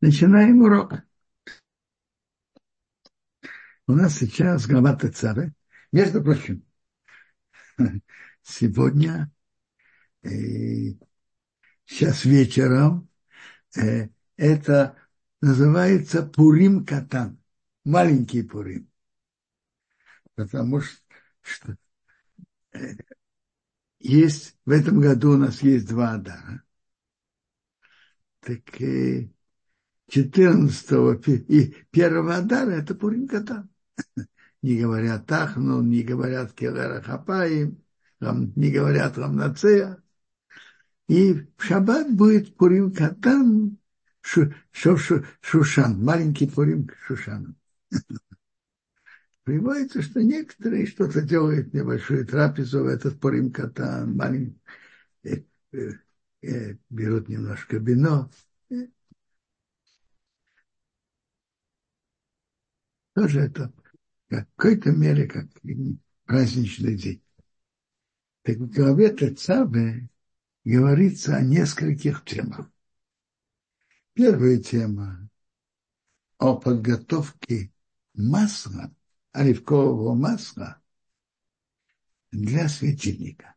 Начинаем урок. У нас сейчас глава Тецавы. Между прочим, сегодня, э, сейчас вечером, э, это называется Пурим Катан. Маленький Пурим. Потому что, что э, есть, в этом году у нас есть два Адара. Так э, 14 и первого Адара это Пурим Катан. Не говорят Тахну, не говорят Келера Хапаим, не говорят Рамнацея. И в шаббат будет Пурим Катан, Шушан, маленький Пурим Шушан. Приводится, что некоторые что-то делают небольшую трапезу в этот Пурим Катан, маленький, э, э, э, берут немножко вино, Тоже это в какой-то мере как праздничный день. Так в главе Тецаве говорится о нескольких темах. Первая тема о подготовке масла, оливкового масла для светильника.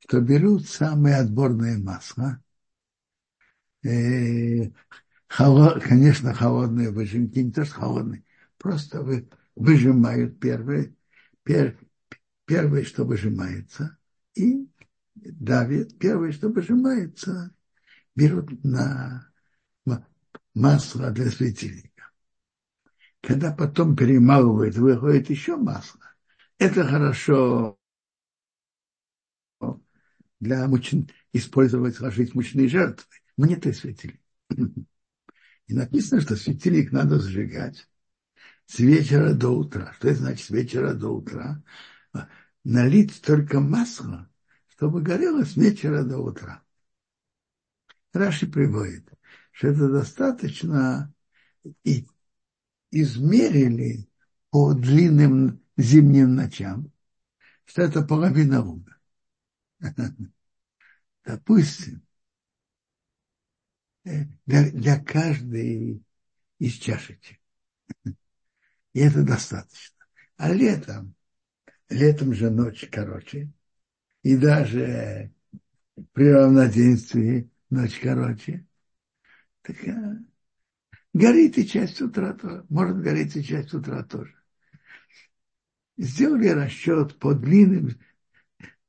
Что берут самое отборное масло, э, холод, конечно, холодные выжимки, не то что холодные, просто вы, выжимают первое, пер, первое, что выжимается, и давят первое, что выжимается, берут на масло для светильника. Когда потом перемалывают, выходит еще масло. Это хорошо для муч... использовать, сложить мучные жертвы. Мне то светильник. И написано, что светильник надо сжигать с вечера до утра. Что это значит с вечера до утра? Налить только масло, чтобы горело с вечера до утра. Раши приводит, что это достаточно и измерили по длинным зимним ночам, что это половина луга. Допустим, э, для, для каждой из чашечек. И это достаточно. А летом, летом же ночь короче. И даже при равноденствии ночь короче. Так а, горит и часть утра тоже. Может гореть и часть утра тоже. Сделали расчет по длинным,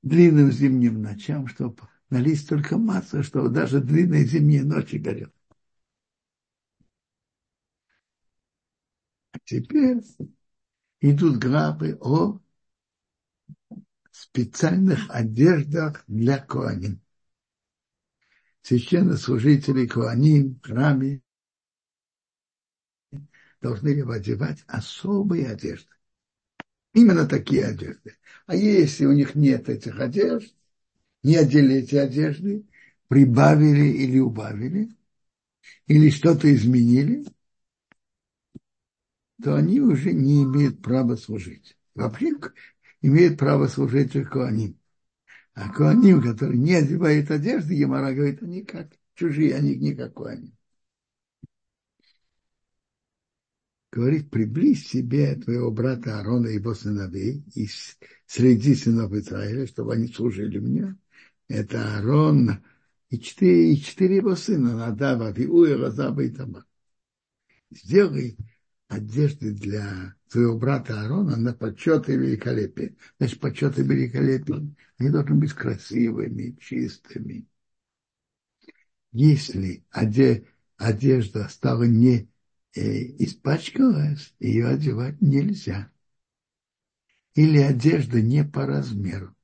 длинным зимним ночам, чтобы налить столько масла, чтобы даже длинные зимние ночи горел. Теперь идут главы о специальных одеждах для Коаним. Священнослужители Коаним в храме должны одевать особые одежды. Именно такие одежды. А если у них нет этих одежд, не одели эти одежды, прибавили или убавили, или что-то изменили, то они уже не имеют права служить. Вообще имеют право служить только они. А Коаним, которые не одевают одежды, Емара говорит, они как чужие, они не как Коаним. Говорит, приблизь себе твоего брата Аарона и его сыновей и среди сынов Израиля, чтобы они служили мне. Это Аарон и четыре, и четыре его сына, Надава, Авиу и Розаба и Тамар. Сделай одежды для своего брата Аарона на почет и великолепие. Значит, почет и великолепие, они должны быть красивыми, чистыми. Если одежда стала не э, испачкалась, ее одевать нельзя. Или одежда не по размеру.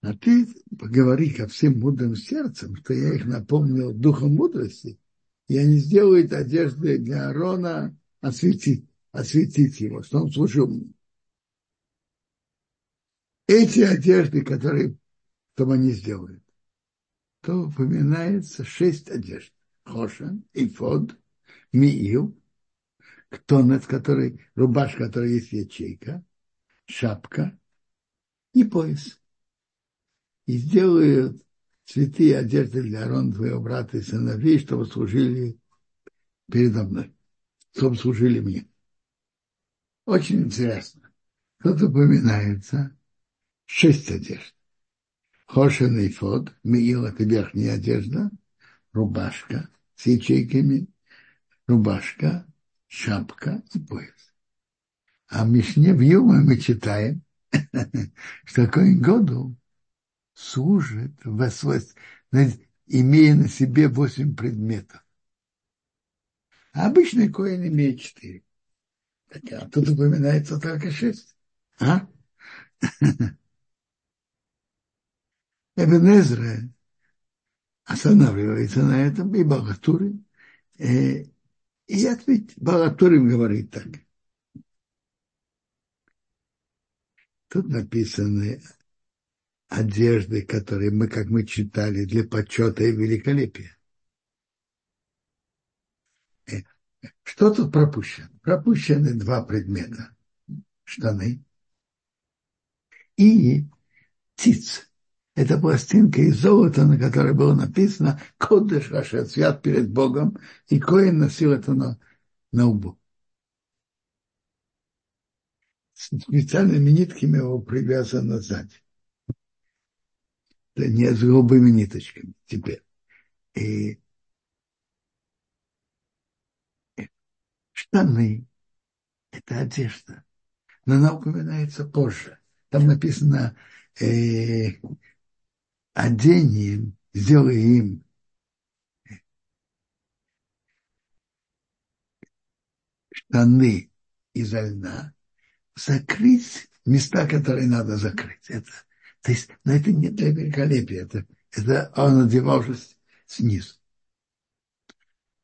А ты поговори ко всем мудрым сердцем, что я их напомнил духом мудрости, и они сделают одежды для Аарона осветить, осветить его, что он служил мне. Эти одежды, которые там они сделают, то упоминается шесть одежд. Хошан, Ифод, Миил, над которой, рубашка, которой есть ячейка, шапка и пояс и сделают цветы и одежды для Арона, твоего брата и сыновей, чтобы служили передо мной, чтобы служили мне. Очень интересно. Тут упоминается шесть одежд. Хошен фод, миил – это верхняя одежда, рубашка с ячейками, рубашка, шапка и пояс. А в Мишне в Юма мы читаем, что такой году служит, имея на себе восемь предметов. А обычный коин имеет четыре. А тут упоминается только шесть. А? Эбенезра останавливается на этом, и Багатуры. Э, и ответь, Багатурим говорит так. Тут написаны одежды, которые мы, как мы читали, для почета и великолепия. Э, что тут пропущено? Пропущены два предмета. Штаны и птиц. Это пластинка из золота, на которой было написано «Кодыш Рашет, свят перед Богом», и Коин носил это на, на лбу. Специальными нитками его привязано сзади. Не с голубыми ниточками теперь. И штаны – это одежда, но она упоминается позже. Там написано э, оденем, сделай им штаны изо льна, закрыть места, которые надо закрыть. Это, то есть, но это не для великолепия, это, это он одевал снизу.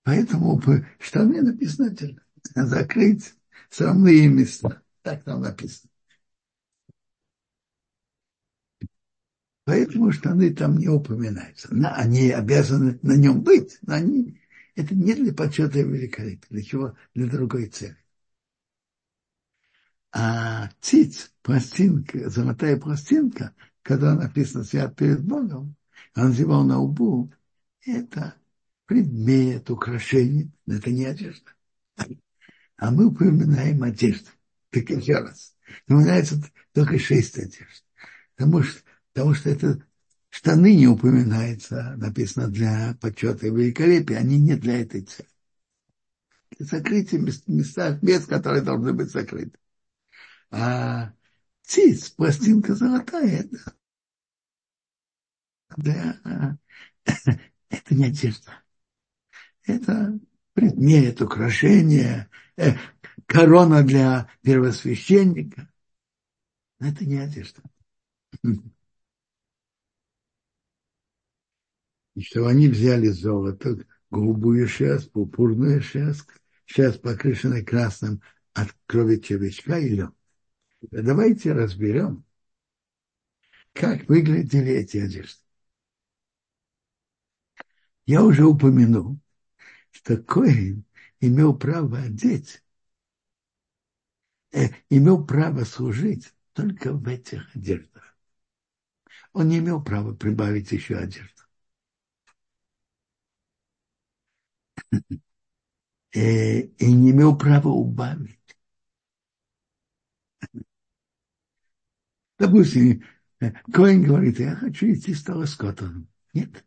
Поэтому штаны написано закрыть срамные места. Так там написано. Поэтому штаны там не упоминаются. Они обязаны на нем быть, но они, это не для почета и великолепия, для чего? Для другой цели. А циц, пластинка, золотая пластинка, когда написано «Свят перед Богом», он надевал на лбу, это предмет, украшение, но это не одежда. А мы упоминаем одежду. Так еще раз. Упоминается только шесть одежд. Потому что потому что это штаны не упоминается, написано для почета и великолепия, они не для этой цели. Закрытие мест, места, мест, которые должны быть закрыты. А циц, пластинка золотая, это, да, это не одежда. Это предмет, украшение, э, корона для первосвященника. Это не одежда и что они взяли золото, голубую шерсть, пурпурную шерсть, шерсть покрышенной красным от крови червячка и лед. Давайте разберем, как выглядели эти одежды. Я уже упомянул, что Коин имел право одеть, э, имел право служить только в этих одеждах. Он не имел права прибавить еще одежду. Э, и не имел права убавить. Допустим, Коин говорит, я хочу идти с Толоскотом. Нет.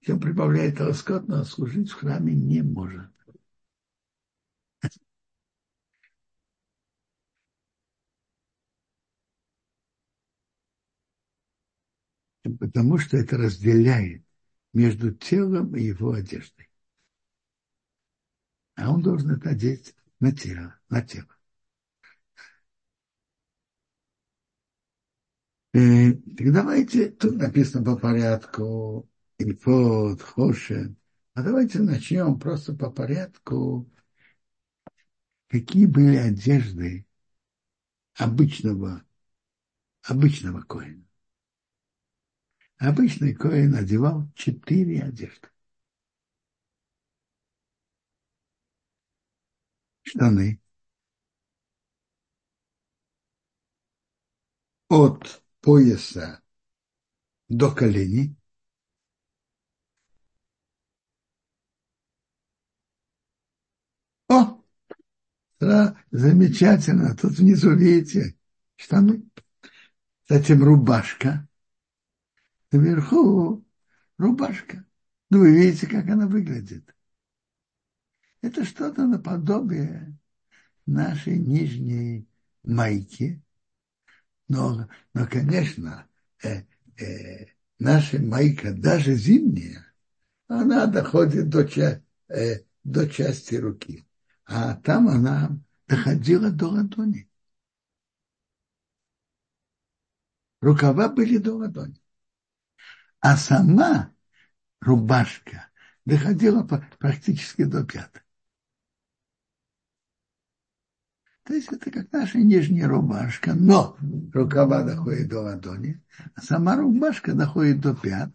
Если он прибавляет Толоскот, но служить в храме не может. Потому что это разделяет между телом и его одеждой. А он должен это одеть на тело, на тело. И, э, так давайте, тут написано по порядку, Ильфот, Хошен. А давайте начнем просто по порядку. Какие были одежды обычного, обычного коина? Обычный коин одевал четыре одежды. Штаны. От пояса до коленей. О, замечательно. Тут внизу видите штаны. Затем рубашка. Наверху рубашка. Ну, вы видите, как она выглядит. Это что-то наподобие нашей нижней майки. Но, но конечно, э, э, наша майка, даже зимняя, она доходит до, э, до части руки. А там она доходила до ладони. Рукава были до ладони. А сама рубашка доходила практически до пяток. То есть это как наша нижняя рубашка, но рукава доходит до ладони, а сама рубашка доходит до пят,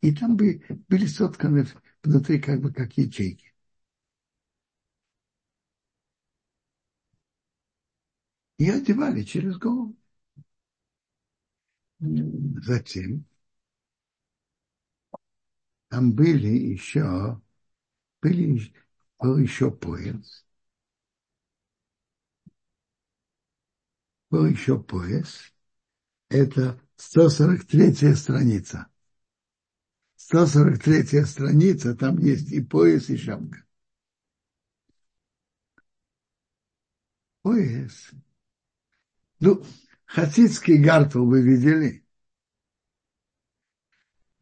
и там бы были сотканы внутри как бы как ячейки. И одевали через голову. Затем там были еще, были, был еще пояс, был еще пояс. Это 143 страница. 143 страница, там есть и пояс, и шапка. Пояс. Ну, хасидский гартл вы видели?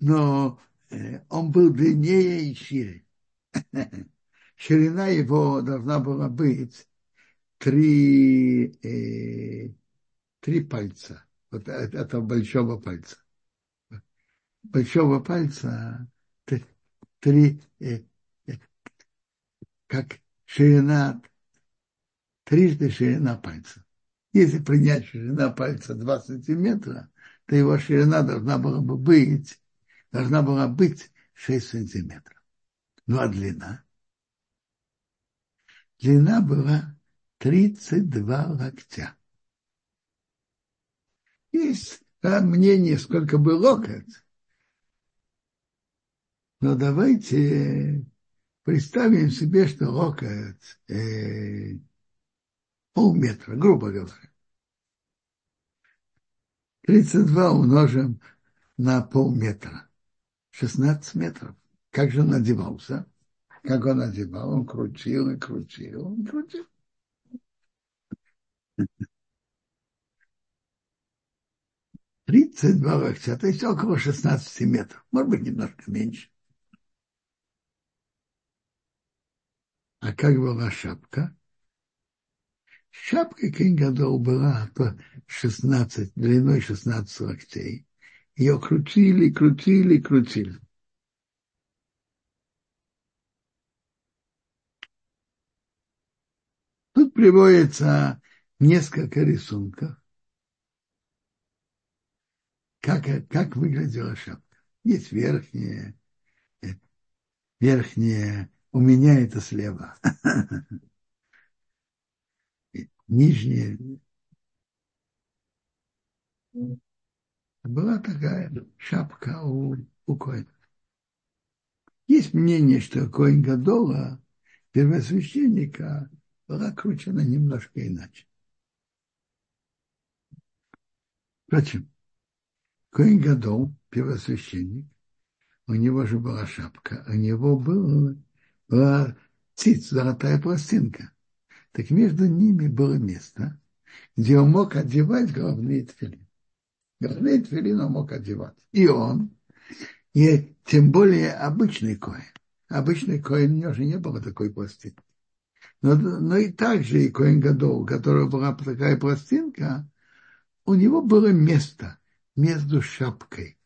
Но э, он был длиннее и шире. Ширина его должна была быть три, э, три пальца. Вот этого большого пальца. Большого пальца три, три э, э, как ширина, трижды ширина пальца. Если принять ширина пальца 2 сантиметра, то его ширина должна была бы быть, должна была быть 6 сантиметров. Ну а длина? Длина была 32 локтя. Есть мнение, сколько был локоть. Но давайте представим себе, что локоть э, полметра, грубо говоря. 32 умножим на полметра. 16 метров. Как же он одевался? Как он одевал? Он крутил и крутил, и крутил. Тридцать два локтя, то есть около 16 метров, может быть, немножко меньше. А как была шапка? Шапка Кингадол была по 16, длиной 16 локтей. Ее крутили, крутили, крутили. Тут приводится несколько рисунков, как, как выглядела шапка. Есть верхняя, э, верхняя, у меня это слева. Нижняя. Была такая шапка у, у Коина. Есть мнение, что Коин Гадола, первосвященника, была кручена немножко иначе. Впрочем, Коин Гадол, первосвященник, у него же была шапка, у него был, была циц, золотая пластинка. Так между ними было место, где он мог одевать головные тфилин. Головные тфилин он мог одевать. И он, и тем более обычный коин. Обычный коин у него же не было такой пластинки. Но, но и также и Коин Гадол, у которого была такая пластинка, у него было место между шапкой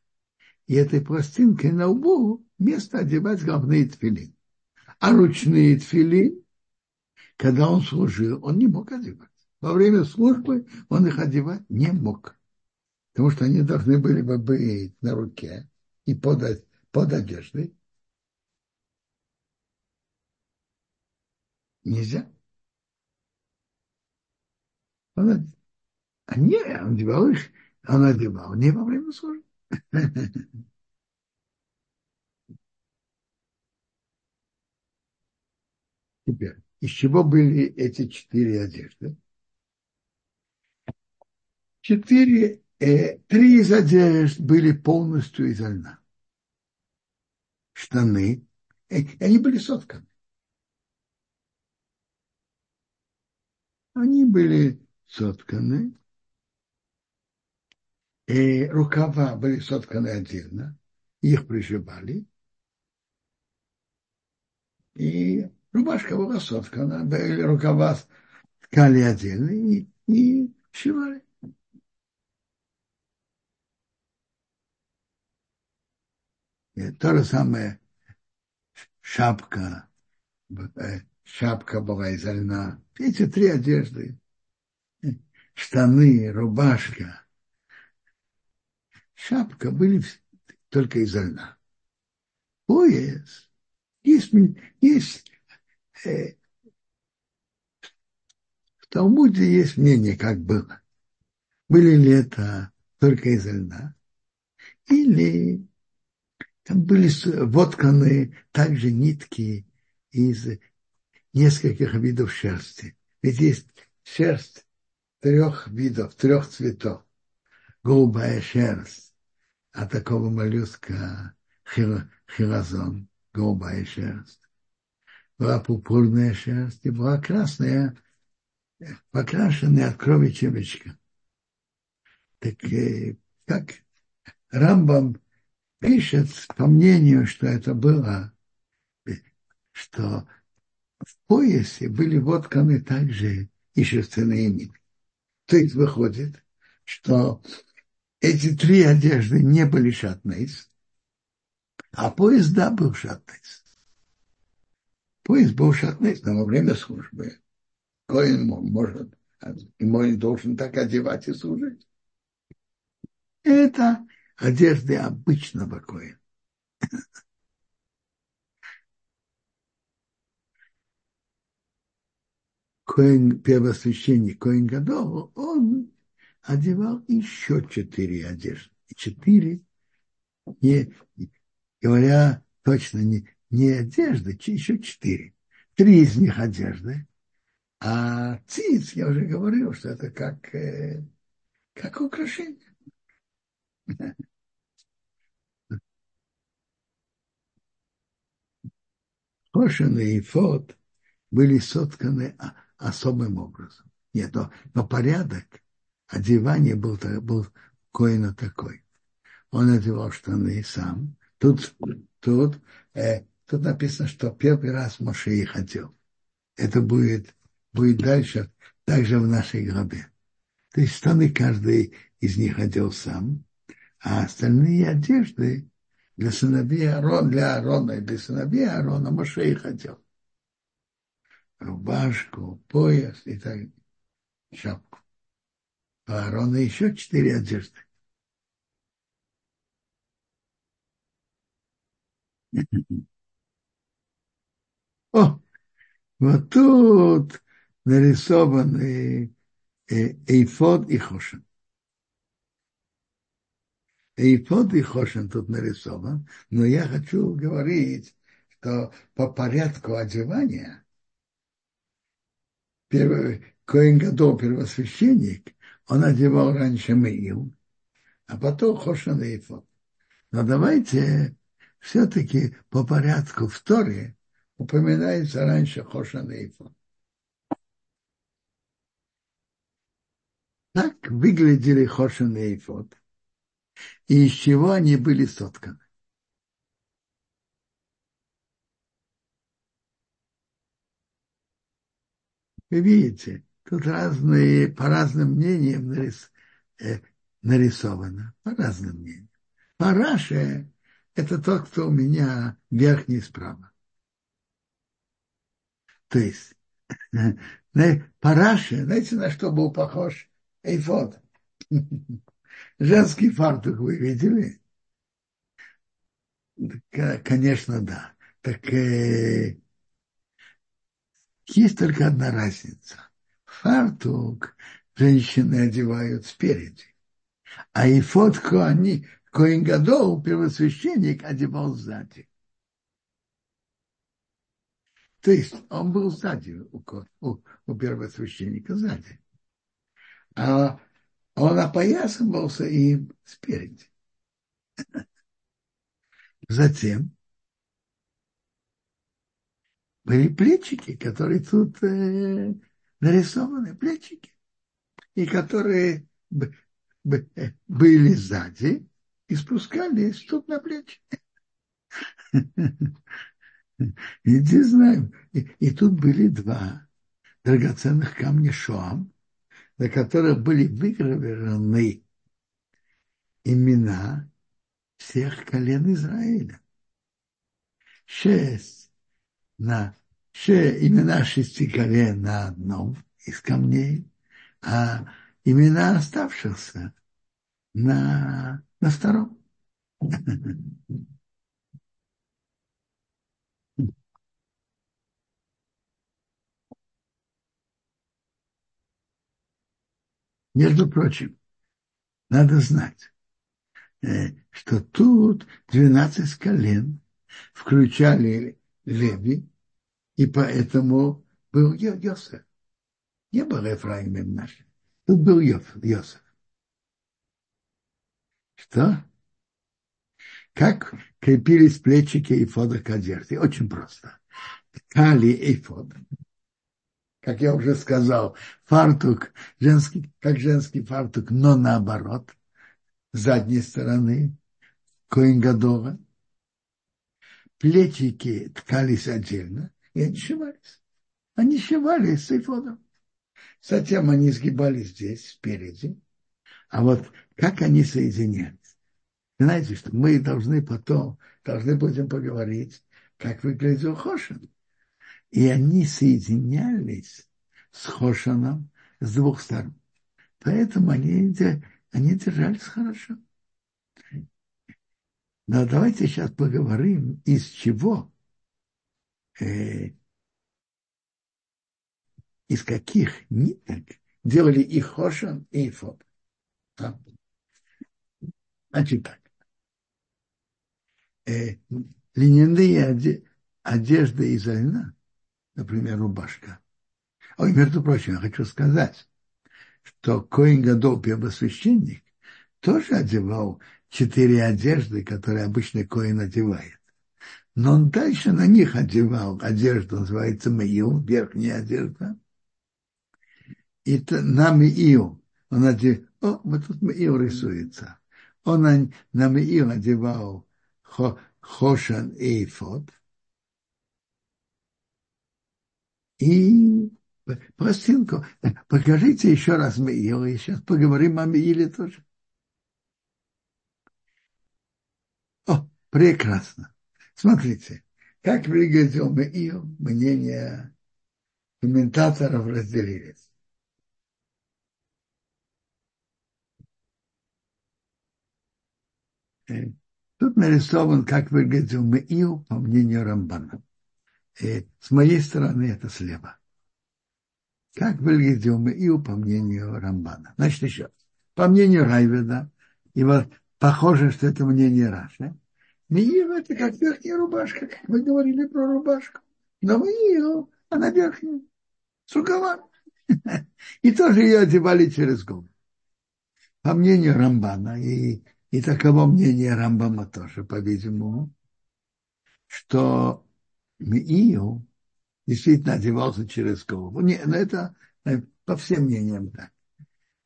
и этой пластинкой на лбу место одевать головные тфилин. А ручные тфилин, когда он служил, он не мог одевать. Во время службы он их одевать не мог. Потому что они должны были бы быть на руке и под, под одеждой. Нельзя. Он, а не, он одевал их, он одевал не во время службы. Теперь, из чего были эти четыре одежды? Четыре, э, три из одежд были полностью из льна. Штаны, э, они были сотканы. Они были сотканы. И рукава были сотканы отдельно. Их пришибали. И рубашка была соткана, или рукава ткали отдельно и, и сшивали. И то же самое шапка, э, шапка была из льна. Эти три одежды, штаны, рубашка, шапка были только из льна. Пояс, есть, есть э, в Талмуде есть мнение, как было. Были ли это только из льна, или там были вотканы также нитки из нескольких видов шерсти. Ведь есть шерсть трех видов, трех цветов. Голубая шерсть от а такого моллюска хилозон, голубая шерсть. Была пурпурная шерсть и была красная, покрашенная от крови червячка. Так э, как Рамбам пишет, по мнению, что это было, что в поясе были вотканы также и шерстяные нитки. То есть выходит, что эти три одежды не были шатнейс, а пояс, да, был шатнейс. Пояс был шатнейс, но во время службы Коин может, и мой должен так одевать и служить. Это одежды обычного коина. Коин, первосвященник Коин Гадол, он одевал еще четыре одежды. Четыре, не, говоря точно, не, не одежды, еще четыре. Три из них одежды, а циц, я уже говорил, что это как, э, как украшение. Хошин и Фот были сотканы особым образом. Нет, но, но порядок одевания был, был коина такой. Он одевал штаны сам. Тут, тут, э, тут написано, что первый раз Моше их одел. Это будет, будет дальше, также в нашей главе. То есть штаны каждый из них одел сам, а остальные одежды для сыновей Аарона, для Аарона и для сыновей Аарона Моше их одел. Рубашку, пояс и так шапку. А Аарона еще четыре одежды. О, вот тут нарисованы эйфод и хошин. Под и хошен тут нарисован, но я хочу говорить, что по порядку одевания Коин Гадол, первосвященник, он одевал раньше Меил, а потом Хошен и Ифот. Но давайте все-таки по порядку в Торе упоминается раньше Хошен и Ифот. Так выглядели Хошен и Ифот и из чего они были сотканы. Вы видите, тут разные, по разным мнениям нарис, э, нарисовано, по разным мнениям. Параше – это тот, кто у меня верхний справа. То есть, параше, знаете, на что был похож эйфод? Женский фартук вы видели? Конечно, да. Так э, есть только одна разница. Фартук женщины одевают спереди, а и фотку они Коин Гадол, первосвященник, одевал сзади. То есть он был сзади у, у, у первосвященника, сзади. А он опоясывался им спереди. Затем были плечики, которые тут э, нарисованы, плечики, и которые б, б, э, были сзади и спускались тут на плечи. И не знаю. И, и тут были два драгоценных камня Шоам, на которых были выгравированы имена всех колен Израиля. Шесть на ше, имена шести колен на одном из камней, а имена оставшихся на, на втором. Между прочим, надо знать, э, что тут 12 колен включали Леви, и поэтому был Йосеф. Не был Ефраим наш. Тут был Йосеф. Что? Как крепились плечики и фода к одежде? Очень просто. Ткали и фода как я уже сказал, фартук, женский, как женский фартук, но наоборот, с задней стороны, Коингадова. Плечики ткались отдельно, и они сшивались. Они сшивались с эйфодом. Затем они сгибались здесь, спереди. А вот как они соединялись? Знаете, что мы должны потом, должны будем поговорить, как выглядел Хошин и они соединялись с Хошаном с двух сторон. Поэтому они, они держались хорошо. Но давайте сейчас поговорим, из чего, э, из каких ниток делали и Хошан, и. Да? Значит так. Э, льняные одежды из льна например, рубашка. Ой, между прочим, я хочу сказать, что Коин Гадол, первосвященник, тоже одевал четыре одежды, которые обычно Коин одевает. Но он дальше на них одевал одежду, называется Меил, верхняя одежда. И то, на Меил он одевал, о, вот тут Меил рисуется. Он на, на одевал хо, Хошан и Эйфод, и пластинку. Покажите еще раз Меил, и сейчас поговорим о Меиле тоже. О, прекрасно. Смотрите, как выглядел Меил, мнения комментаторов разделились. Тут нарисован, как выглядел Меил, по мнению Рамбана. И с моей стороны это слева. Как выглядел Меил по мнению Рамбана? Значит, еще По мнению Райведа, и вот похоже, что это мнение Раши, Меил это как верхняя рубашка, как мы говорили про рубашку. Но Меил, она верхняя, с рукавами. И тоже ее одевали через голову. По мнению Рамбана, и, и таково мнение Рамбама тоже, по-видимому, что Миил действительно одевался через голову. Не, ну это э, по всем мнениям так.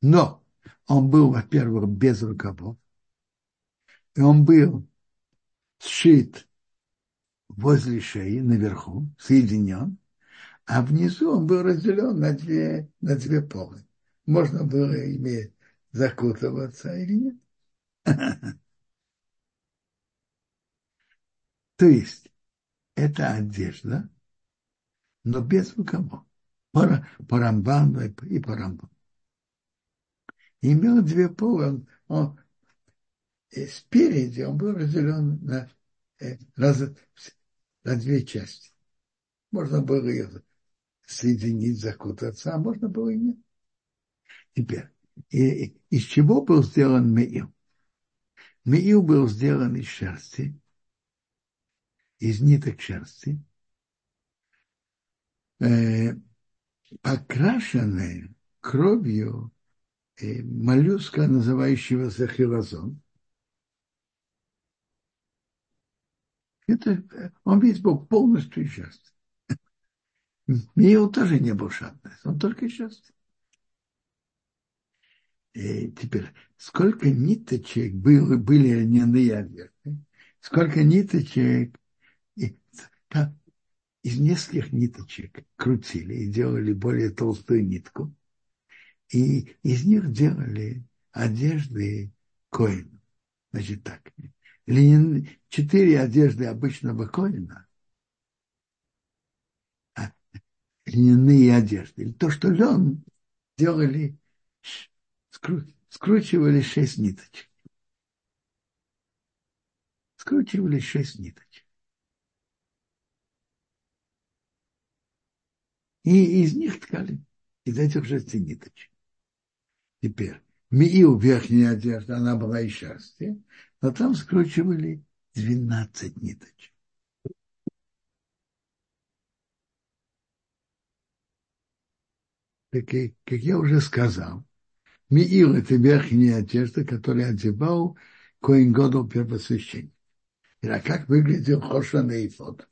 Но он был, во-первых, без рукавов, и он был сшит возле шеи, наверху, соединен, а внизу он был разделен на две, на две полы. Можно было иметь закутываться или нет. То есть это одежда, но без рукавов. По, по Рамбану и по Рамбану. Имел две полы, он, он спереди он был разделен на, э, раз, на две части. Можно было ее соединить, закутаться, а можно было и нет. Теперь, и, из чего был сделан Меил? Миил был сделан из шерсти, из ниток шерсти, э, покрашенные кровью э, моллюска, называющегося хилозон. Это, он весь был полностью счастлив. Миил тоже не был шатный, он только счастлив. И теперь, сколько ниточек было, были льняные одежды, сколько ниточек, и, там, из нескольких ниточек крутили и делали более толстую нитку, и из них делали одежды коина. Значит так, льнян, четыре одежды обычного коина, а льняные одежды, или то, что лен, делали скручивали шесть ниточек. Скручивали шесть ниточек. И из них ткали, из этих шести ниточек. Теперь, Миил верхняя одежда, она была из счастья, но там скручивали 12 ниточек. Так, как я уже сказал, Миил – это верхняя одежда, которую одевал Коин Годол первосвященник. А как выглядел Хошан и Ифод?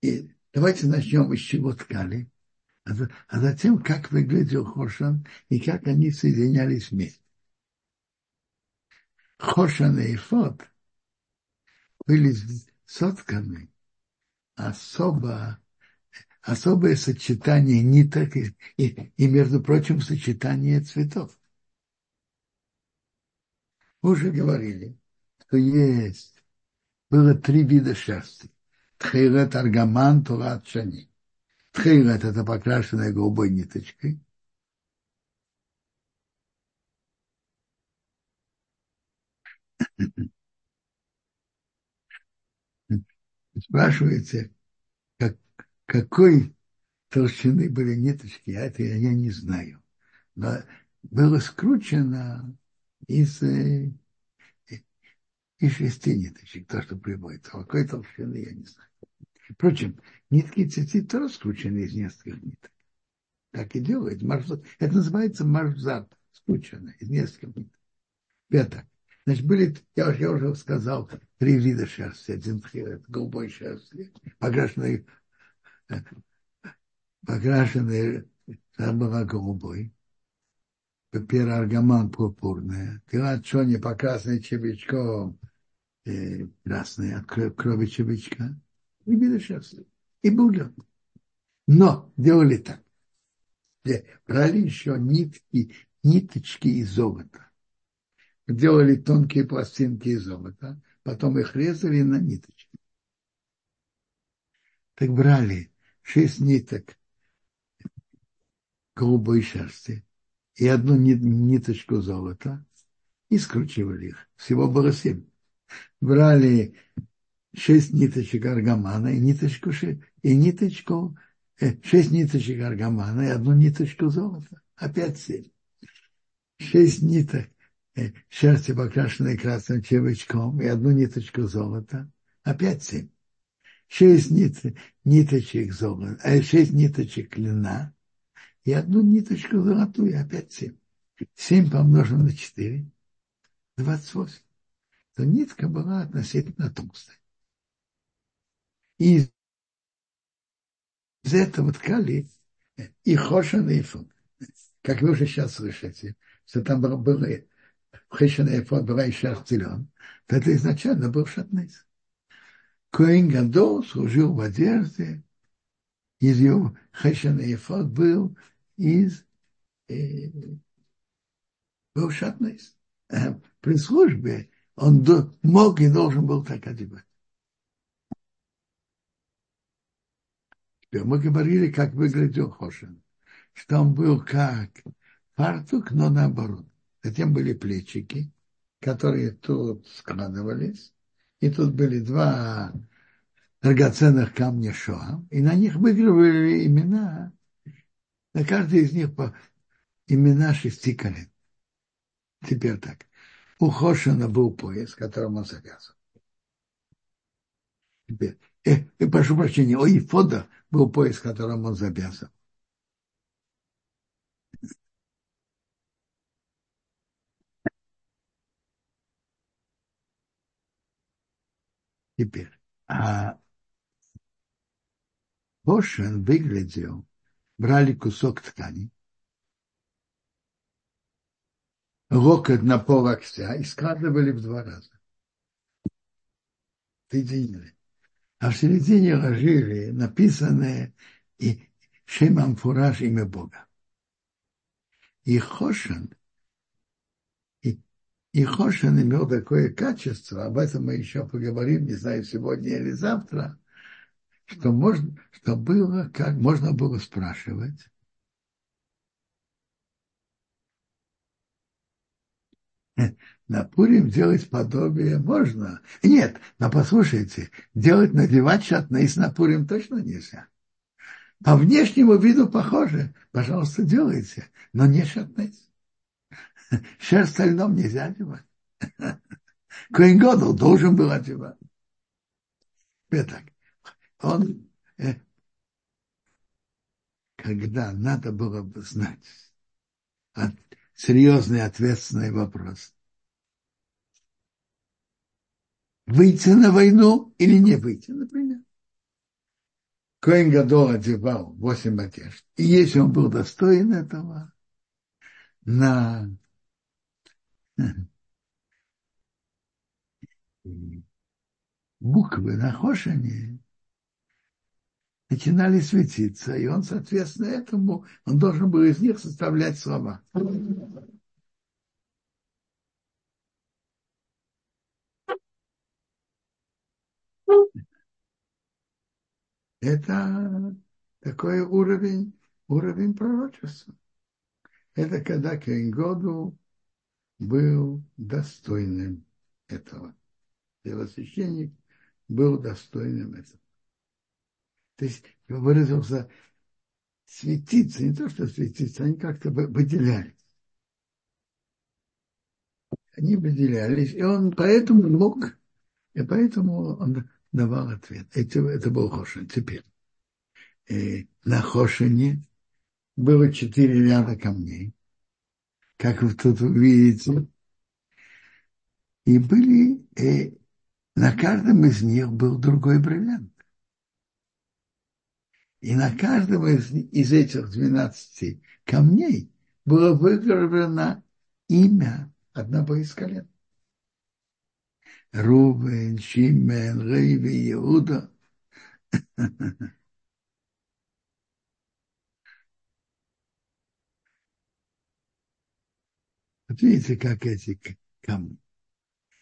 И давайте начнем с чего ткали, а, а затем как выглядел Хошан и как они соединялись вместе. Хошан и Ифод были сотканы особо особое сочетание ниток и, и, и, между прочим, сочетание цветов. Мы уже говорили, что есть, было три вида шерсти. Тхейлет аргаман, турат шани. Тхейлет – это покрашенная голубой ниточкой. Спрашиваете, как, какой толщины были ниточки, а это я не знаю. Но было скручено из, э, из шести ниточек, то, что приводится. А какой толщины, я не знаю. Впрочем, нитки цветит тоже скручены из нескольких ниток. Так и делают. Это называется маржзат, скручено из нескольких ниток. Пятое. Значит, были, я, я уже сказал, три вида шерсти. Один голубой шерсти, покрашенный покрашенная была голубой, пераргаман пурпурная, тела чони покрасная чебечком э, красная от крови чебечка, и были счастливы. И был. Но делали так. Брали еще нитки, ниточки из золота. Делали тонкие пластинки из золота, потом их резали на ниточки. Так брали шесть ниток голубой шерсти и одну ниточку золота и скручивали их. Всего было семь. Брали шесть ниточек аргамана и ниточку, и ниточку э, шесть ниточек аргамана и одну ниточку золота. Опять семь. Шесть ниток шерсти, покрашенной красным чевочком, и одну ниточку золота. Опять семь шесть нит, ниточек золота, а шесть ниточек льна и одну ниточку золотую, опять семь. Семь помножено на четыре, двадцать восемь. То нитка была относительно толстая. И из, этого ткали и хошан и фон. Как вы уже сейчас слышите, что там было, хошан и фон была и шерстилен, то это изначально был шатнейс. Коин Гадол служил в одежде, из его хешен и фот был из э, был шатнейс. Э, при службе он мог и должен был так одевать. Теперь мы говорили, как выглядел Хошин. Что он был как фартук, но наоборот. Затем были плечики, которые тут складывались. И тут были два драгоценных камня Шоа, и на них выигрывали имена, на каждый из них по имена шести колен. Теперь так. У Хошина был пояс, которым он завязан. Теперь, э, э, прошу прощения, у Ифода был пояс, которым он завязан. Теперь, а Хошин выглядел, брали кусок ткани, локоть на пол локтя и складывали в два раза. Соединили. А в середине ложили написанное и Шемам Фураж имя Бога. И Хошин, и Хошин имел такое качество, об этом мы еще поговорим, не знаю, сегодня или завтра, что, можно, что было, как можно было спрашивать, на Пурим делать подобие можно. Нет, но послушайте, делать, надевать шатнейс на Пурим точно нельзя. По внешнему виду похоже, пожалуйста, делайте, но не шатнейс. Шерсть льном нельзя одевать. Коин должен был одевать. Так, он, э, когда надо было бы знать, от, серьезный ответственный вопрос. Выйти на войну или не выйти, например. Коин одевал восемь одежд. И если он был достоин этого, на буквы на Хошине начинали светиться, и он, соответственно, этому, он должен был из них составлять слова. Это такой уровень, уровень пророчества. Это когда Кейнгоду был достойным этого. Первосвященник был достойным этого. То есть выразился светиться, не то, что светиться, они как-то выделялись. Они выделялись, и он поэтому мог, и поэтому он давал ответ. Это, это был Хошин. Теперь э, на Хошине было четыре ряда камней, как вы тут увидите. И были, э, на каждом из них был другой бриллиант. И на каждом из, из этих 12 камней было выгравировано имя одного из колен. Рубен, Шимен, Рейви, Иуда. Вот видите, как эти камни.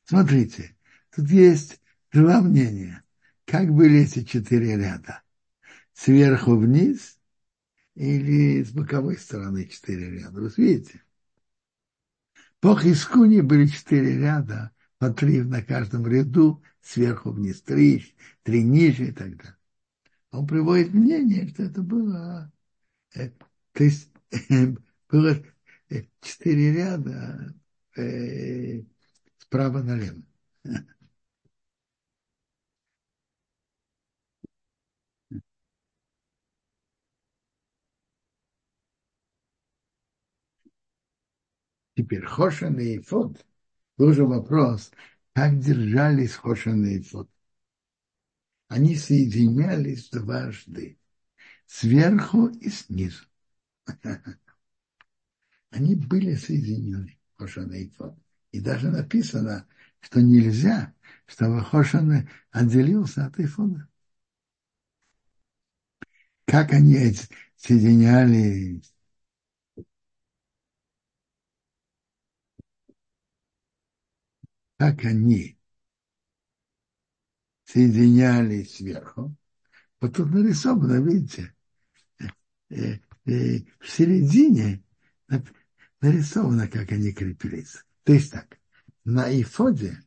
Смотрите, тут есть два мнения. Как были эти четыре ряда? сверху вниз или с боковой стороны четыре ряда. Вы видите? По Хискуне были четыре ряда, по три на каждом ряду, сверху вниз, три, три ниже и так далее. Он приводит мнение, что это было, э, то есть было четыре ряда э, справа налево. Теперь Хошан и Ифод. Был же вопрос, как держались Хошан и Ифод. Они соединялись дважды. Сверху и снизу. Они были соединены, Хошан и Ифод. И даже написано, что нельзя, чтобы Хошан отделился от Ифода. Как они соединялись как они соединялись сверху. Вот тут нарисовано, видите, э, э, в середине нарисовано, как они крепились. То есть так, на ифоде,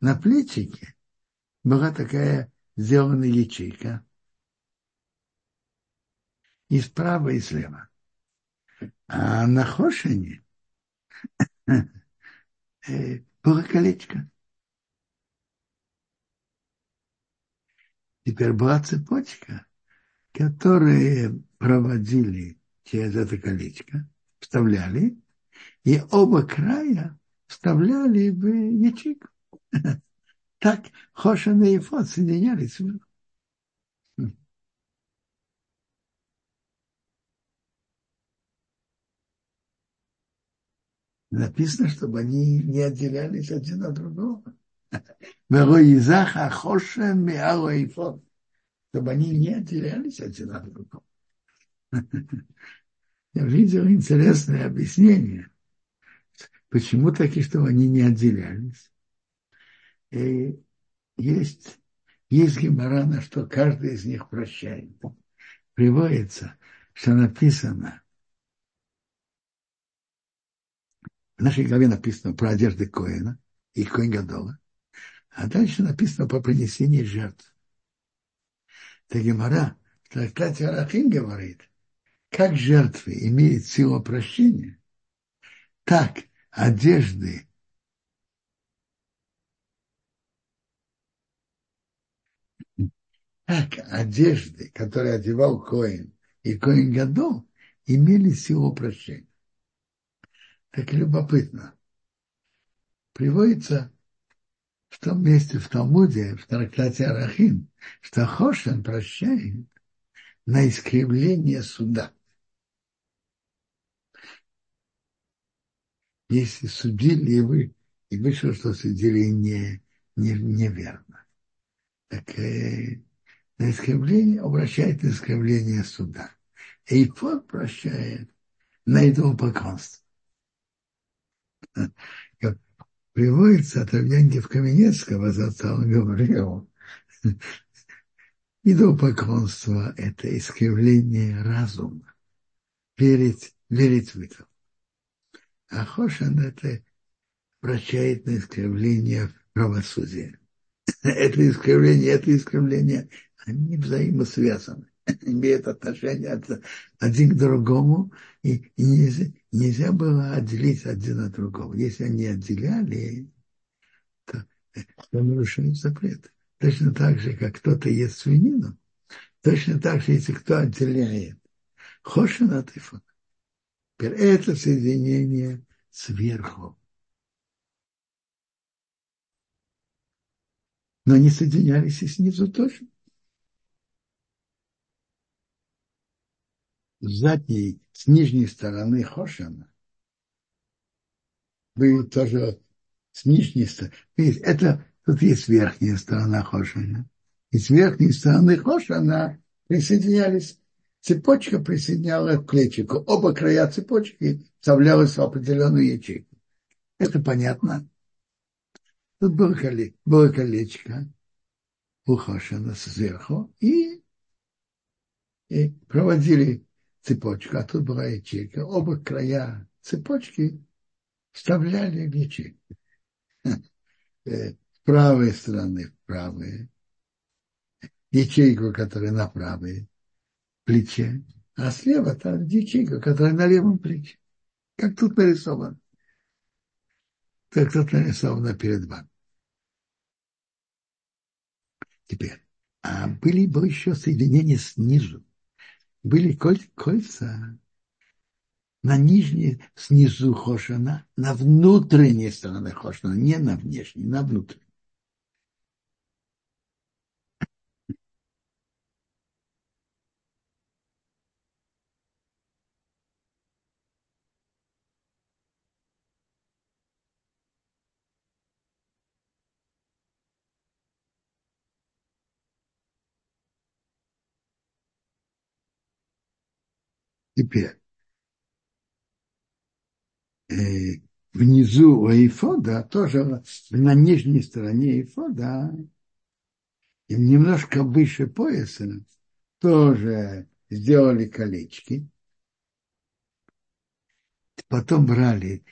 на плечике была такая сделана ячейка и справа, и слева. А на хошине э, было колечко. Теперь была цепочка, которые проводили через это колечко, вставляли, и оба края вставляли в ячейку. Так Хошан и Ефот соединялись. Написано, чтобы они не отделялись один от другого. Чтобы они не отделялись один от другого. Я видел интересное объяснение, почему таки, чтобы они не отделялись. И есть, есть гемора, на что каждый из них прощает. Приводится, что написано, в нашей главе написано про одежды Коина и Коин Гадола, а дальше написано по принесении жертв. Это Гемора в трактате Арахим говорит, как жертвы имеют силу прощения, так одежды так одежды, которые одевал Коин и Коин Гадол, имели силу прощения. Так любопытно. Приводится в том месте в Талмуде, в трактате Арахим, что Хошин прощает на искривление суда. Если судили и вы, и вышло, что судили не, не, неверно. Так э, на искривление обращает на искривление суда. И Эйфод прощает на идолопоклонство приводится от Авдянки Каменецкого, за он говорил, идолопоклонство – это искривление разума, верить, верить в это. А Хошан – это вращает на искривление правосудия. это искривление, это искривление, они взаимосвязаны имеют отношение один к другому, и, и нельзя, нельзя было отделить один от другого. Если они отделяли, то, то нарушают запрет. Точно так же, как кто-то ест свинину, точно так же, если кто отделяет хошин от ифона. Теперь это соединение сверху. Но они соединялись и снизу тоже. с задней, с нижней стороны Хошана, вы тоже с нижней стороны, это тут есть верхняя сторона Хошана, и с верхней стороны Хошана присоединялись, цепочка присоединяла к плечику, оба края цепочки вставлялась в определенную ячейку. Это понятно. Тут было, коле, было колечко у Хошана сверху, и, и проводили цепочка, а тут была ячейка. Оба края цепочки вставляли в ячейку. Э, с правой стороны в правые, ячейку, которая на правой плече, а слева там ячейка, которая на левом плече. Как тут нарисовано. Как тут нарисовано перед вами. Теперь, а были бы еще соединения снизу были кольца на нижней, снизу Хошана, на внутренней стороне Хошана, не на внешней, на внутренней. Теперь, э, внизу у эйфода, тоже на нижней стороне эйфода, и немножко выше пояса, тоже сделали колечки. Потом брали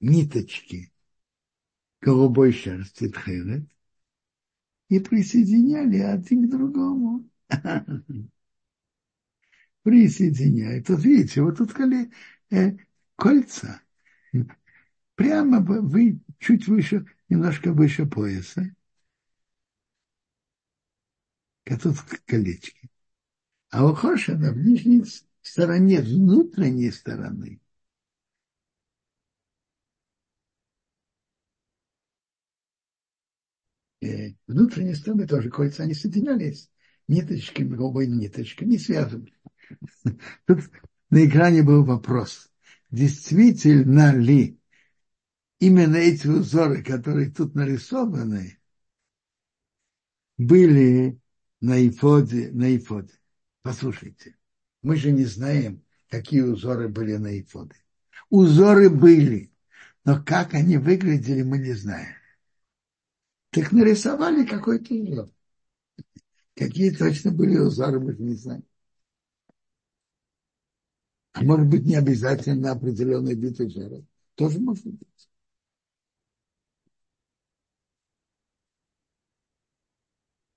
ниточки голубой шерсти тхелет и присоединяли один к другому. присоединяет. Вот видите, вот тут коли, э, кольца Прямо вы чуть выше, немножко выше пояса. Как тут колечки. А у Хошина в нижней стороне, внутренней стороны, э, внутренней стороны тоже кольца, они соединялись ниточками, голубой ниточками, не связаны. Тут на экране был вопрос, действительно ли именно эти узоры, которые тут нарисованы, были на ифоде, на ифоде. Послушайте, мы же не знаем, какие узоры были на ифоде. Узоры были, но как они выглядели, мы не знаем. Так нарисовали какой-то узор. Какие точно были узоры, мы же не знаем. А может быть, не обязательно определенный вид узора. Тоже может быть.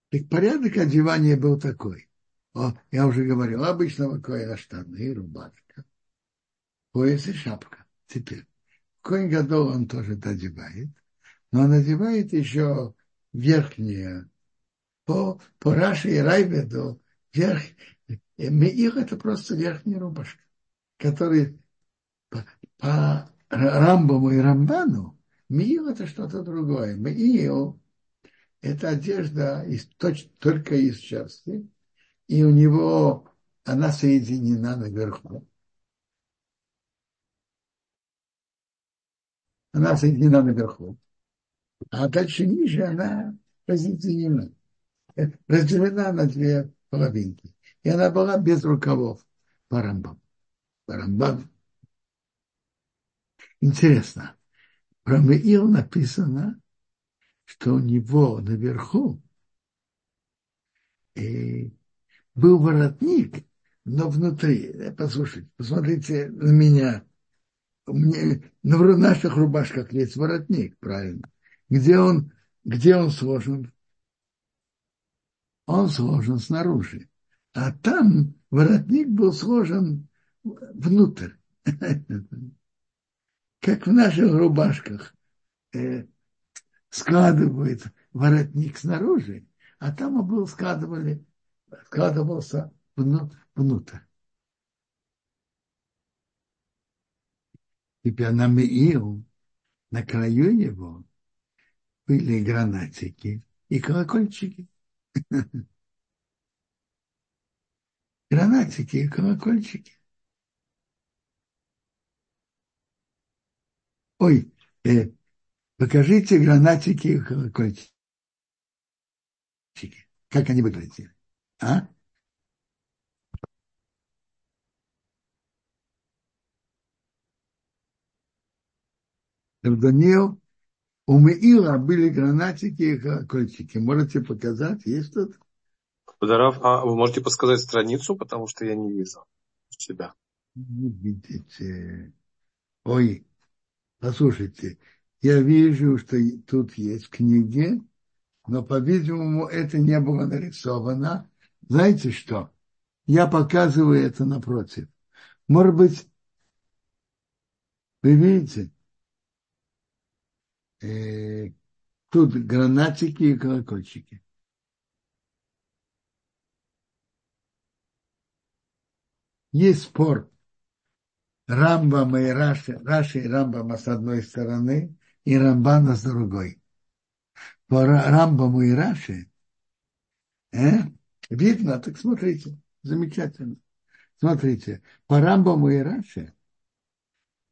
Так порядок одевания был такой. О, я уже говорил, обычного коина штаны, рубашка, пояс и шапка. Теперь, коин годов он тоже это одевает, но он одевает еще верхнее. По, по Раши и Райбеду верх, их это просто верхняя рубашка, который по, по Рамбаму и Рамбану Миил это что-то другое. Миил это одежда из, только из шерсти, и у него она соединена наверху. Она соединена наверху. А дальше ниже она разъединена. Разделена на две половинки. И она была без рукавов по рамбам. Рамбам. Интересно. Про Меил написано, что у него наверху и был воротник, но внутри, э, послушайте, посмотрите на меня, меня на наших рубашках есть воротник, правильно. Где он, где он сложен? Он сложен снаружи. А там воротник был сложен внутрь. Как в наших рубашках э, складывают воротник снаружи, а там был складывали, складывался внутрь. Теперь на Меил, на краю его, были гранатики и колокольчики. Гранатики и колокольчики. Ой, э, покажите гранатики и колокольчики. Как они выглядели. А? Даниил у Меила были гранатики и колокольчики. Можете показать? Есть тут? Дарав, а вы можете подсказать страницу, потому что я не вижу себя. Не видите. Ой, послушайте, я вижу, что тут есть книги, но, по-видимому, это не было нарисовано. Знаете что? Я показываю это напротив. Может быть, вы видите, э, тут гранатики и колокольчики. Есть спор Рамбама и Раши, Раши и Рамбама с одной стороны и Рамбана с другой. По Рамбаму и Раши э, видно, так смотрите, замечательно. Смотрите, по Рамбаму и Раши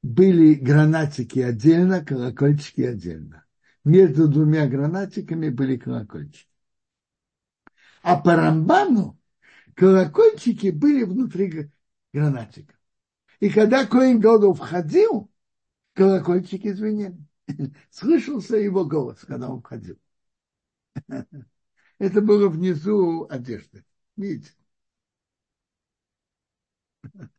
были гранатики отдельно, колокольчики отдельно. Между двумя гранатиками были колокольчики. А по Рамбану колокольчики были внутри гранатика. И когда Коин Году входил, колокольчики звенели. Слышался его голос, когда он входил. Это было внизу одежды. Видите?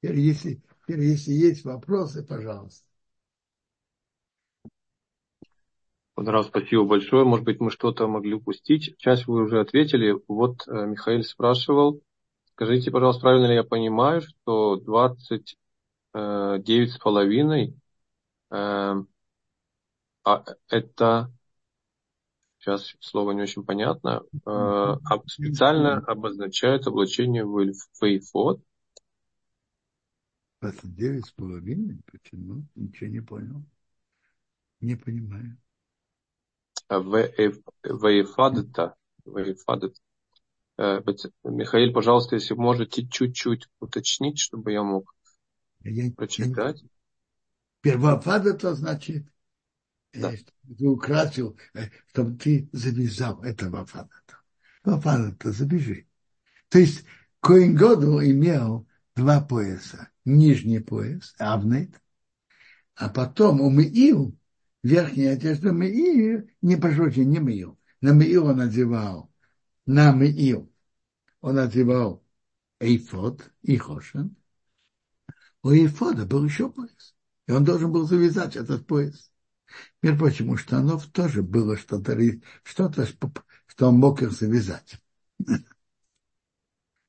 Теперь, если, теперь, если есть вопросы, пожалуйста. Рав, спасибо большое. Может быть, мы что-то могли упустить. Часть вы уже ответили. Вот э, Михаил спрашивал, скажите, пожалуйста, правильно ли я понимаю, что 20 э, с половиной, э, а это, сейчас слово не очень понятно, э, специально обозначает облачение в. Это девять с половиной? Почему? Ничего не понял. Не понимаю. Вейфадта. Вейфадта. Э, Михаил, пожалуйста, если можете чуть-чуть уточнить, чтобы я мог я, прочитать. Первопад это значит, э, да. ты украсил, э, чтобы ты завязал это вафадата. Вафадата, забежи. То есть Коин Году имел два пояса. Нижний пояс, Авнет, а потом у Меил, верхняя одежда Меил, не пожалуйста, не Меил. На Меил он надевал, на Меил он надевал эйфод и хошен. У эйфода был еще пояс. И он должен был завязать этот пояс. Между прочим, у штанов тоже было что-то, что-то, что он мог их завязать.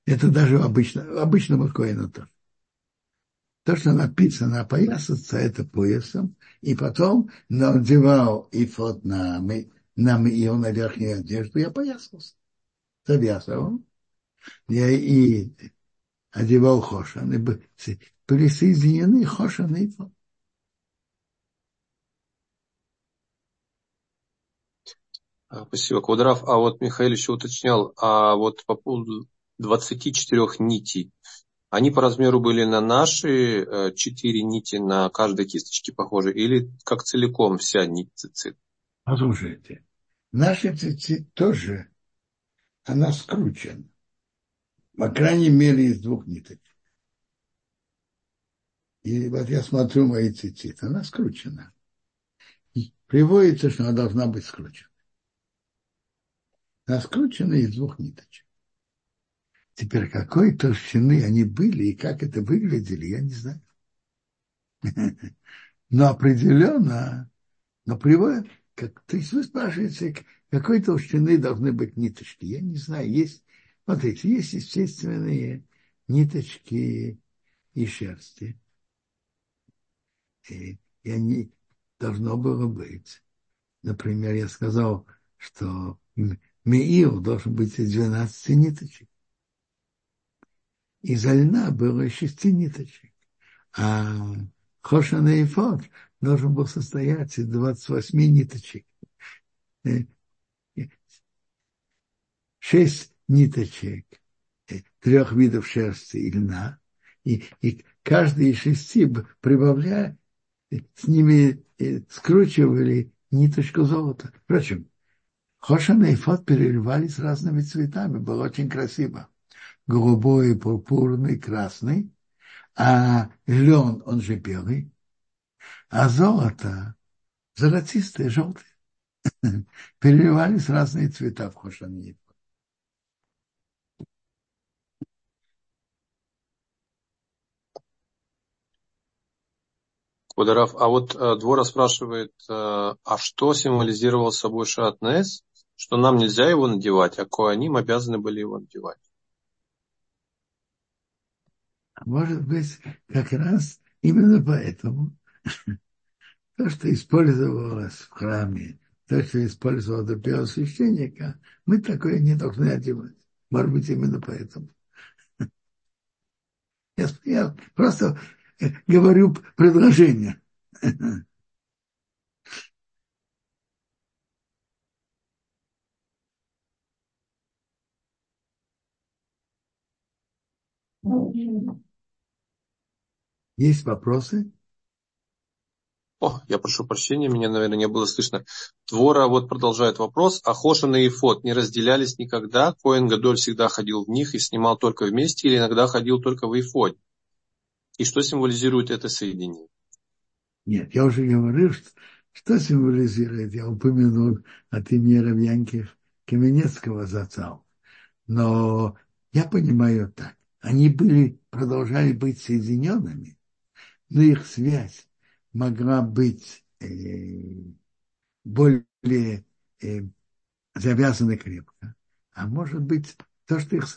Это даже обычно, обычному коину тоже. То, что написано опоясаться, это поясом, и потом надевал и фот на, на ее на верхнюю одежду и опоясался. Завязывал. Я и одевал хошан, и были соединены хошан и фот. Спасибо, Квадрав. А вот Михаил еще уточнял, а вот по поводу 24 нитей, они по размеру были на наши э, четыре нити на каждой кисточке похожи или как целиком вся нить цицит? Послушайте, наши цицит тоже, она скручена. По крайней мере, из двух ниток. И вот я смотрю мои цицит, она скручена. И приводится, что она должна быть скручена. Она скручена из двух ниточек. Теперь какой толщины они были и как это выглядели, я не знаю. Но определенно, но приводит, как, то есть вы спрашиваете, какой толщины должны быть ниточки. Я не знаю, есть, смотрите, есть естественные ниточки и шерсти. И, и они должно было быть. Например, я сказал, что Меил должен быть из 12 ниточек из льна было шести ниточек, а Хошан и Фот должен был состоять из 28 ниточек. Э, шесть ниточек э, трех видов шерсти и льна, и, и каждый из шести, прибавляя, э, с ними скручивали ниточку золота. Впрочем, Хошан и Фот переливались разными цветами, было очень красиво голубой, пурпурный, красный, а лен, он же белый, а золото золотистое, желтое. Переливались разные цвета в Хошане. Кударав, а вот э, Двора спрашивает, э, а что символизировал собой Шатнес, что нам нельзя его надевать, а Коаним обязаны были его надевать? может быть, как раз именно поэтому то, что использовалось в храме, то, что использовалось до первосвященника, мы такое не должны одевать. Может быть, именно поэтому. Я, я просто говорю предложение. Есть вопросы? О, я прошу прощения, меня, наверное, не было слышно. Твора вот продолжает вопрос. А Хошин и Ифот не разделялись никогда? Коэн Гадоль всегда ходил в них и снимал только вместе или иногда ходил только в Ифоде? И что символизирует это соединение? Нет, я уже говорил, что, что символизирует. Я упомянул от имени Равьянки Каменецкого зацал. Но я понимаю так. Они были, продолжали быть соединенными, но их связь могла быть э, более э, завязана крепко. А может быть, то, что их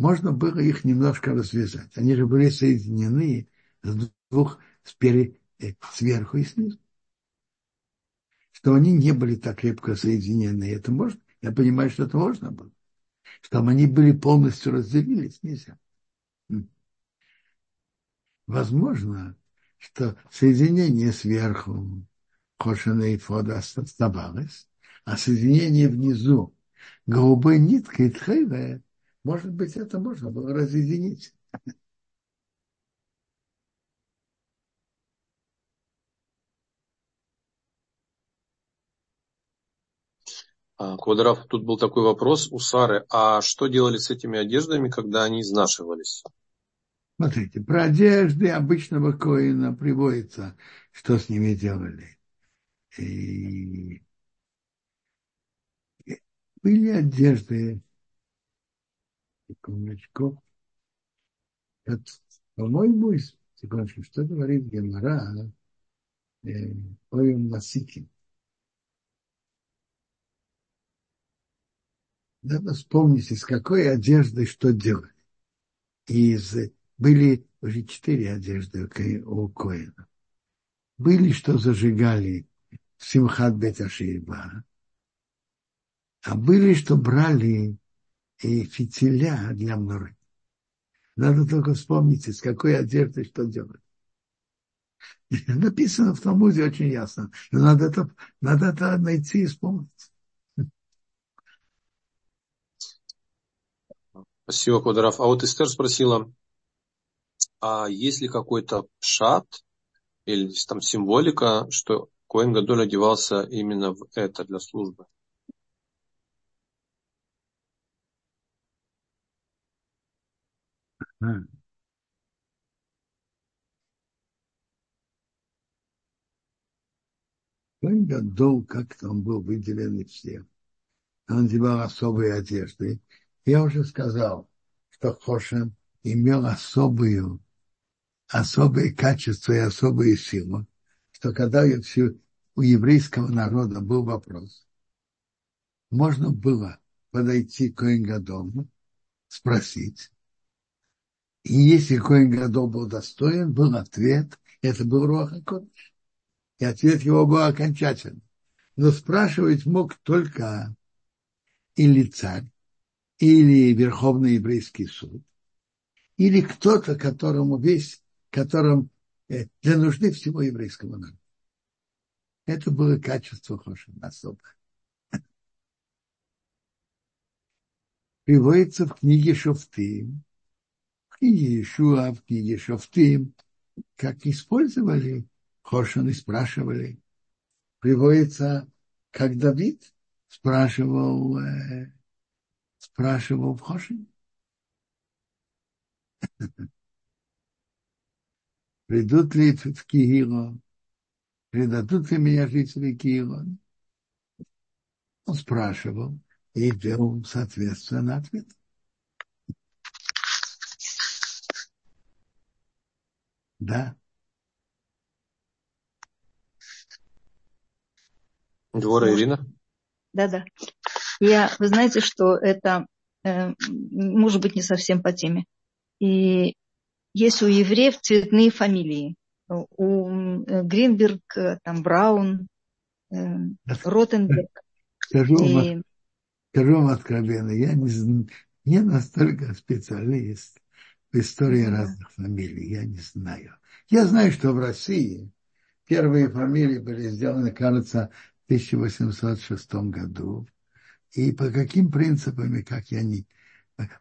можно было их немножко развязать. Они же были соединены с двух, спереди, э, сверху и снизу. Что они не были так крепко соединены. Это можно? Я понимаю, что это можно было. Чтобы они были полностью разделились, нельзя. Возможно, что соединение сверху Хошина и Фода оставалось, а соединение внизу голубой ниткой тхейвая, может быть, это можно было разъединить. А, Квадраф, тут был такой вопрос у Сары. А что делали с этими одеждами, когда они изнашивались? Смотрите, про одежды обычного коина приводится, что с ними делали. И были одежды, секундочку, по-моему, секундочку, что говорит Гемора, э, Оем Насикин. Надо вспомнить, из какой одежды что делали. Из, были уже четыре одежды у Коина. Были, что зажигали Симхат Беташиба, а были, что брали и фитиля для мноры. Надо только вспомнить, из какой одежды что делать. Написано в Талмуде очень ясно. Но надо это, надо это найти и вспомнить. Спасибо, Квадраф. А вот Эстер спросила, а есть ли какой-то шат или там символика, что Коэн Гадоль одевался именно в это для службы? Коэн Гадол, как был выделен из всех. Он одевал особые одежды. Я уже сказал, что Хошем имел особую, особые качества и особые силы, что когда у еврейского народа был вопрос, можно было подойти к Коингадому, спросить, и если Коин Гадол был достоин, был ответ, это был Руаха Кодыш. И ответ его был окончательный. Но спрашивать мог только или царь, или Верховный еврейский суд, или кто-то, которому весь, которым э, для нужды всего еврейского народа. Это было качество Хошина особое. Приводится в книге в книге Ишуа, в книге Шофтим, как использовали Хошин и спрашивали. Приводится, как Давид спрашивал э, спрашивал в Хошин. Придут ли в Киило, предадут ли меня жители Киила? Он спрашивал и делал соответственно ответ. Да. Двора Ирина? Да-да. Я, вы знаете, что это э, может быть не совсем по теме. И есть у евреев цветные фамилии. У э, Гринберг, э, там Браун, э, Ротенберг. Скажу, и... вам, скажу вам откровенно, я не, не настолько специалист в истории разных фамилий, я не знаю. Я знаю, что в России первые фамилии были сделаны, кажется, в 1806 году и по каким принципам и как я не...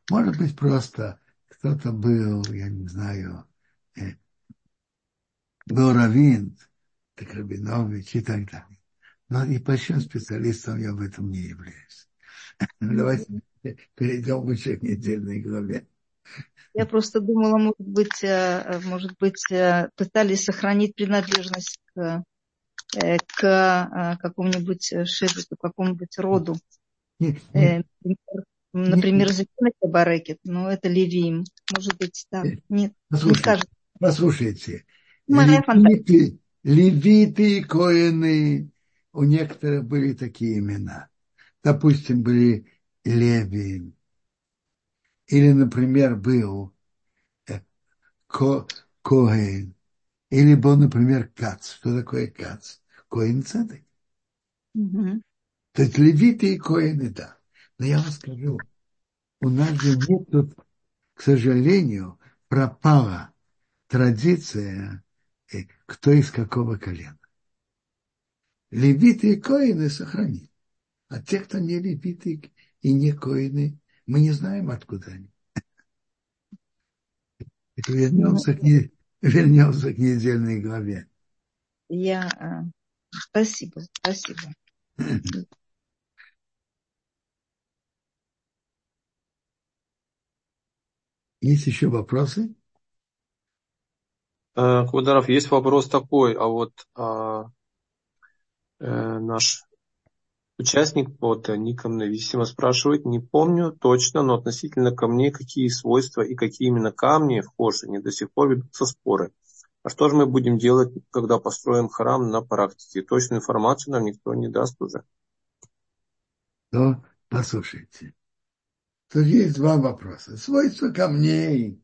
Может быть, просто кто-то был, я не знаю, э, был раввин, так Рабинович и так далее. Но и большим специалистом я в этом не являюсь. Давайте перейдем к недельной главе. Я просто думала, может быть, э, может быть, э, пытались сохранить принадлежность к, э, к какому-нибудь шебету, какому-нибудь роду. Нет. Например, Закинати Барекет, но это Левиим. Может быть, да. Нет, послушайте, не скажет. Послушайте. Левиты, левиты, коины, у некоторых были такие имена. Допустим, были Леви. Или, например, был Ко, Коэн, или был, например, Кац. Что такое Кац? Коэн Цедек. Мгм. То есть левиты и коины, да. Но я вам скажу, у нас же нет тут, к сожалению, пропала традиция, э, кто из какого колена. Левиты и коины сохранили. А те, кто не левиты и не коины, мы не знаем, откуда они. Вернемся к, не, вернемся к недельной главе. Я... а, Спасибо, спасибо. Есть еще вопросы? Э, Квадаров, есть вопрос такой, а вот а, э, наш участник под ником Нависима спрашивает, не помню точно, но относительно камней, какие свойства и какие именно камни в Хошине до сих пор ведутся споры. А что же мы будем делать, когда построим храм на практике? Точную информацию нам никто не даст уже. То послушайте. Тут есть два вопроса. Свойства камней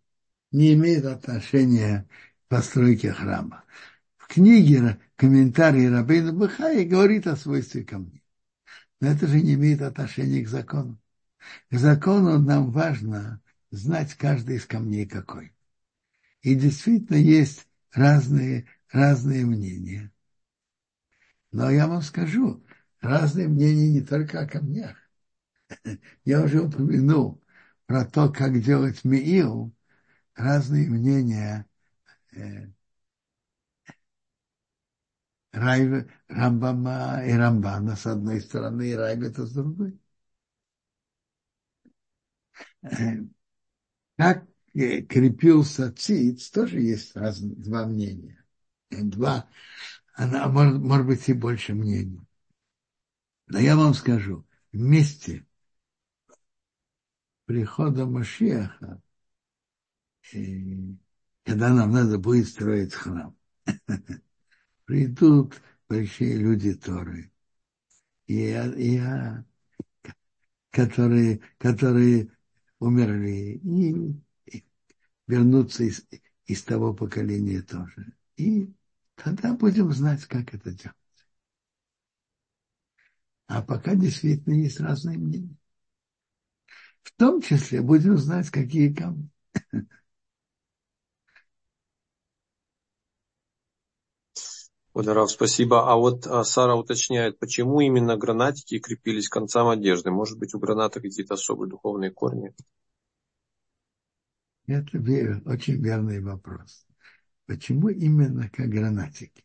не имеют отношения к постройке храма. В книге комментарий Рабейна Бахаи говорит о свойстве камней. Но это же не имеет отношения к закону. К закону нам важно знать каждый из камней какой. И действительно есть разные, разные мнения. Но я вам скажу, разные мнения не только о камнях. Я уже упомянул про то, как делать миил, разные мнения э, Райве, Рамбама и Рамбана с одной стороны, и Райбета с другой. Э, Как э, крепился циц, тоже есть раз, два мнения. Э, Два, она может, может быть и больше мнений. Но я вам скажу, вместе прихода Машеха, когда нам надо будет строить храм, придут большие люди Торы, и, и, которые, которые умерли, и, и вернутся из, из того поколения тоже. И тогда будем знать, как это делать. А пока действительно есть разные мнения. В том числе будем знать, какие камни. Ударов, спасибо. А вот а, Сара уточняет, почему именно гранатики крепились к концам одежды? Может быть, у граната какие-то особые духовные корни? Это вер, очень верный вопрос. Почему именно как гранатики?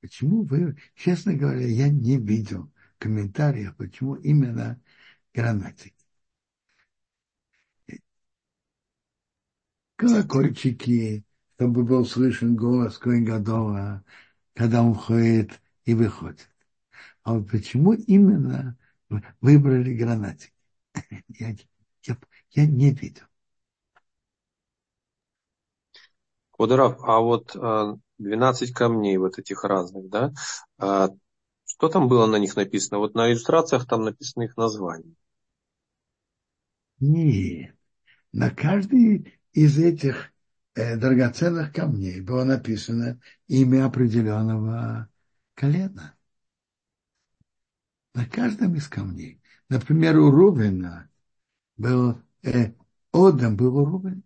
Почему вы, честно говоря, я не видел комментариев, почему именно гранатики. Колокольчики, чтобы был слышен голос Коингадова, когда он входит и выходит. А вот почему именно выбрали гранатики? Я, я, я не видел. Квадоров, а вот 12 камней вот этих разных, да, что там было на них написано? Вот на иллюстрациях там написано их название. Нет. На каждый из этих э, драгоценных камней было написано имя определенного колена. На каждом из камней. Например, у Рубина был э, Одам был у Рубина.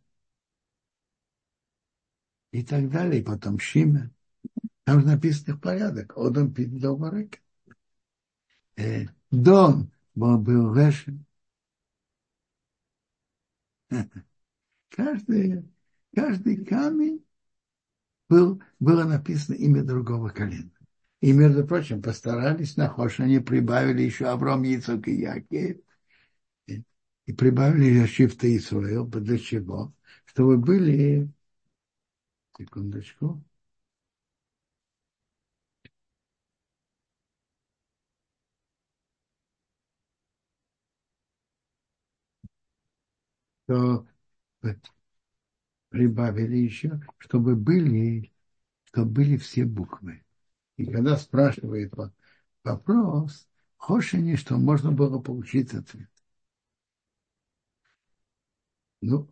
И так далее. И потом Шима. Там же написано в порядок. Одам пидал барек. Э, Дон был, был Вешем. Каждый, каждый камень был, было написано имя другого колена. И, между прочим, постарались на Хош, они прибавили еще Авраам, Яцок и Якев. И, прибавили Яшифта и Исраил. Для чего? Чтобы были... Секундочку. То прибавили еще, чтобы были, чтобы были все буквы. И когда спрашивает вопрос, Хошини, что можно было получить ответ. Ну,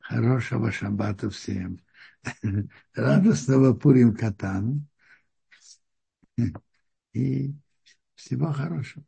Хорошего шаббата всем. Радостного Пурим Катан. И всего хорошего.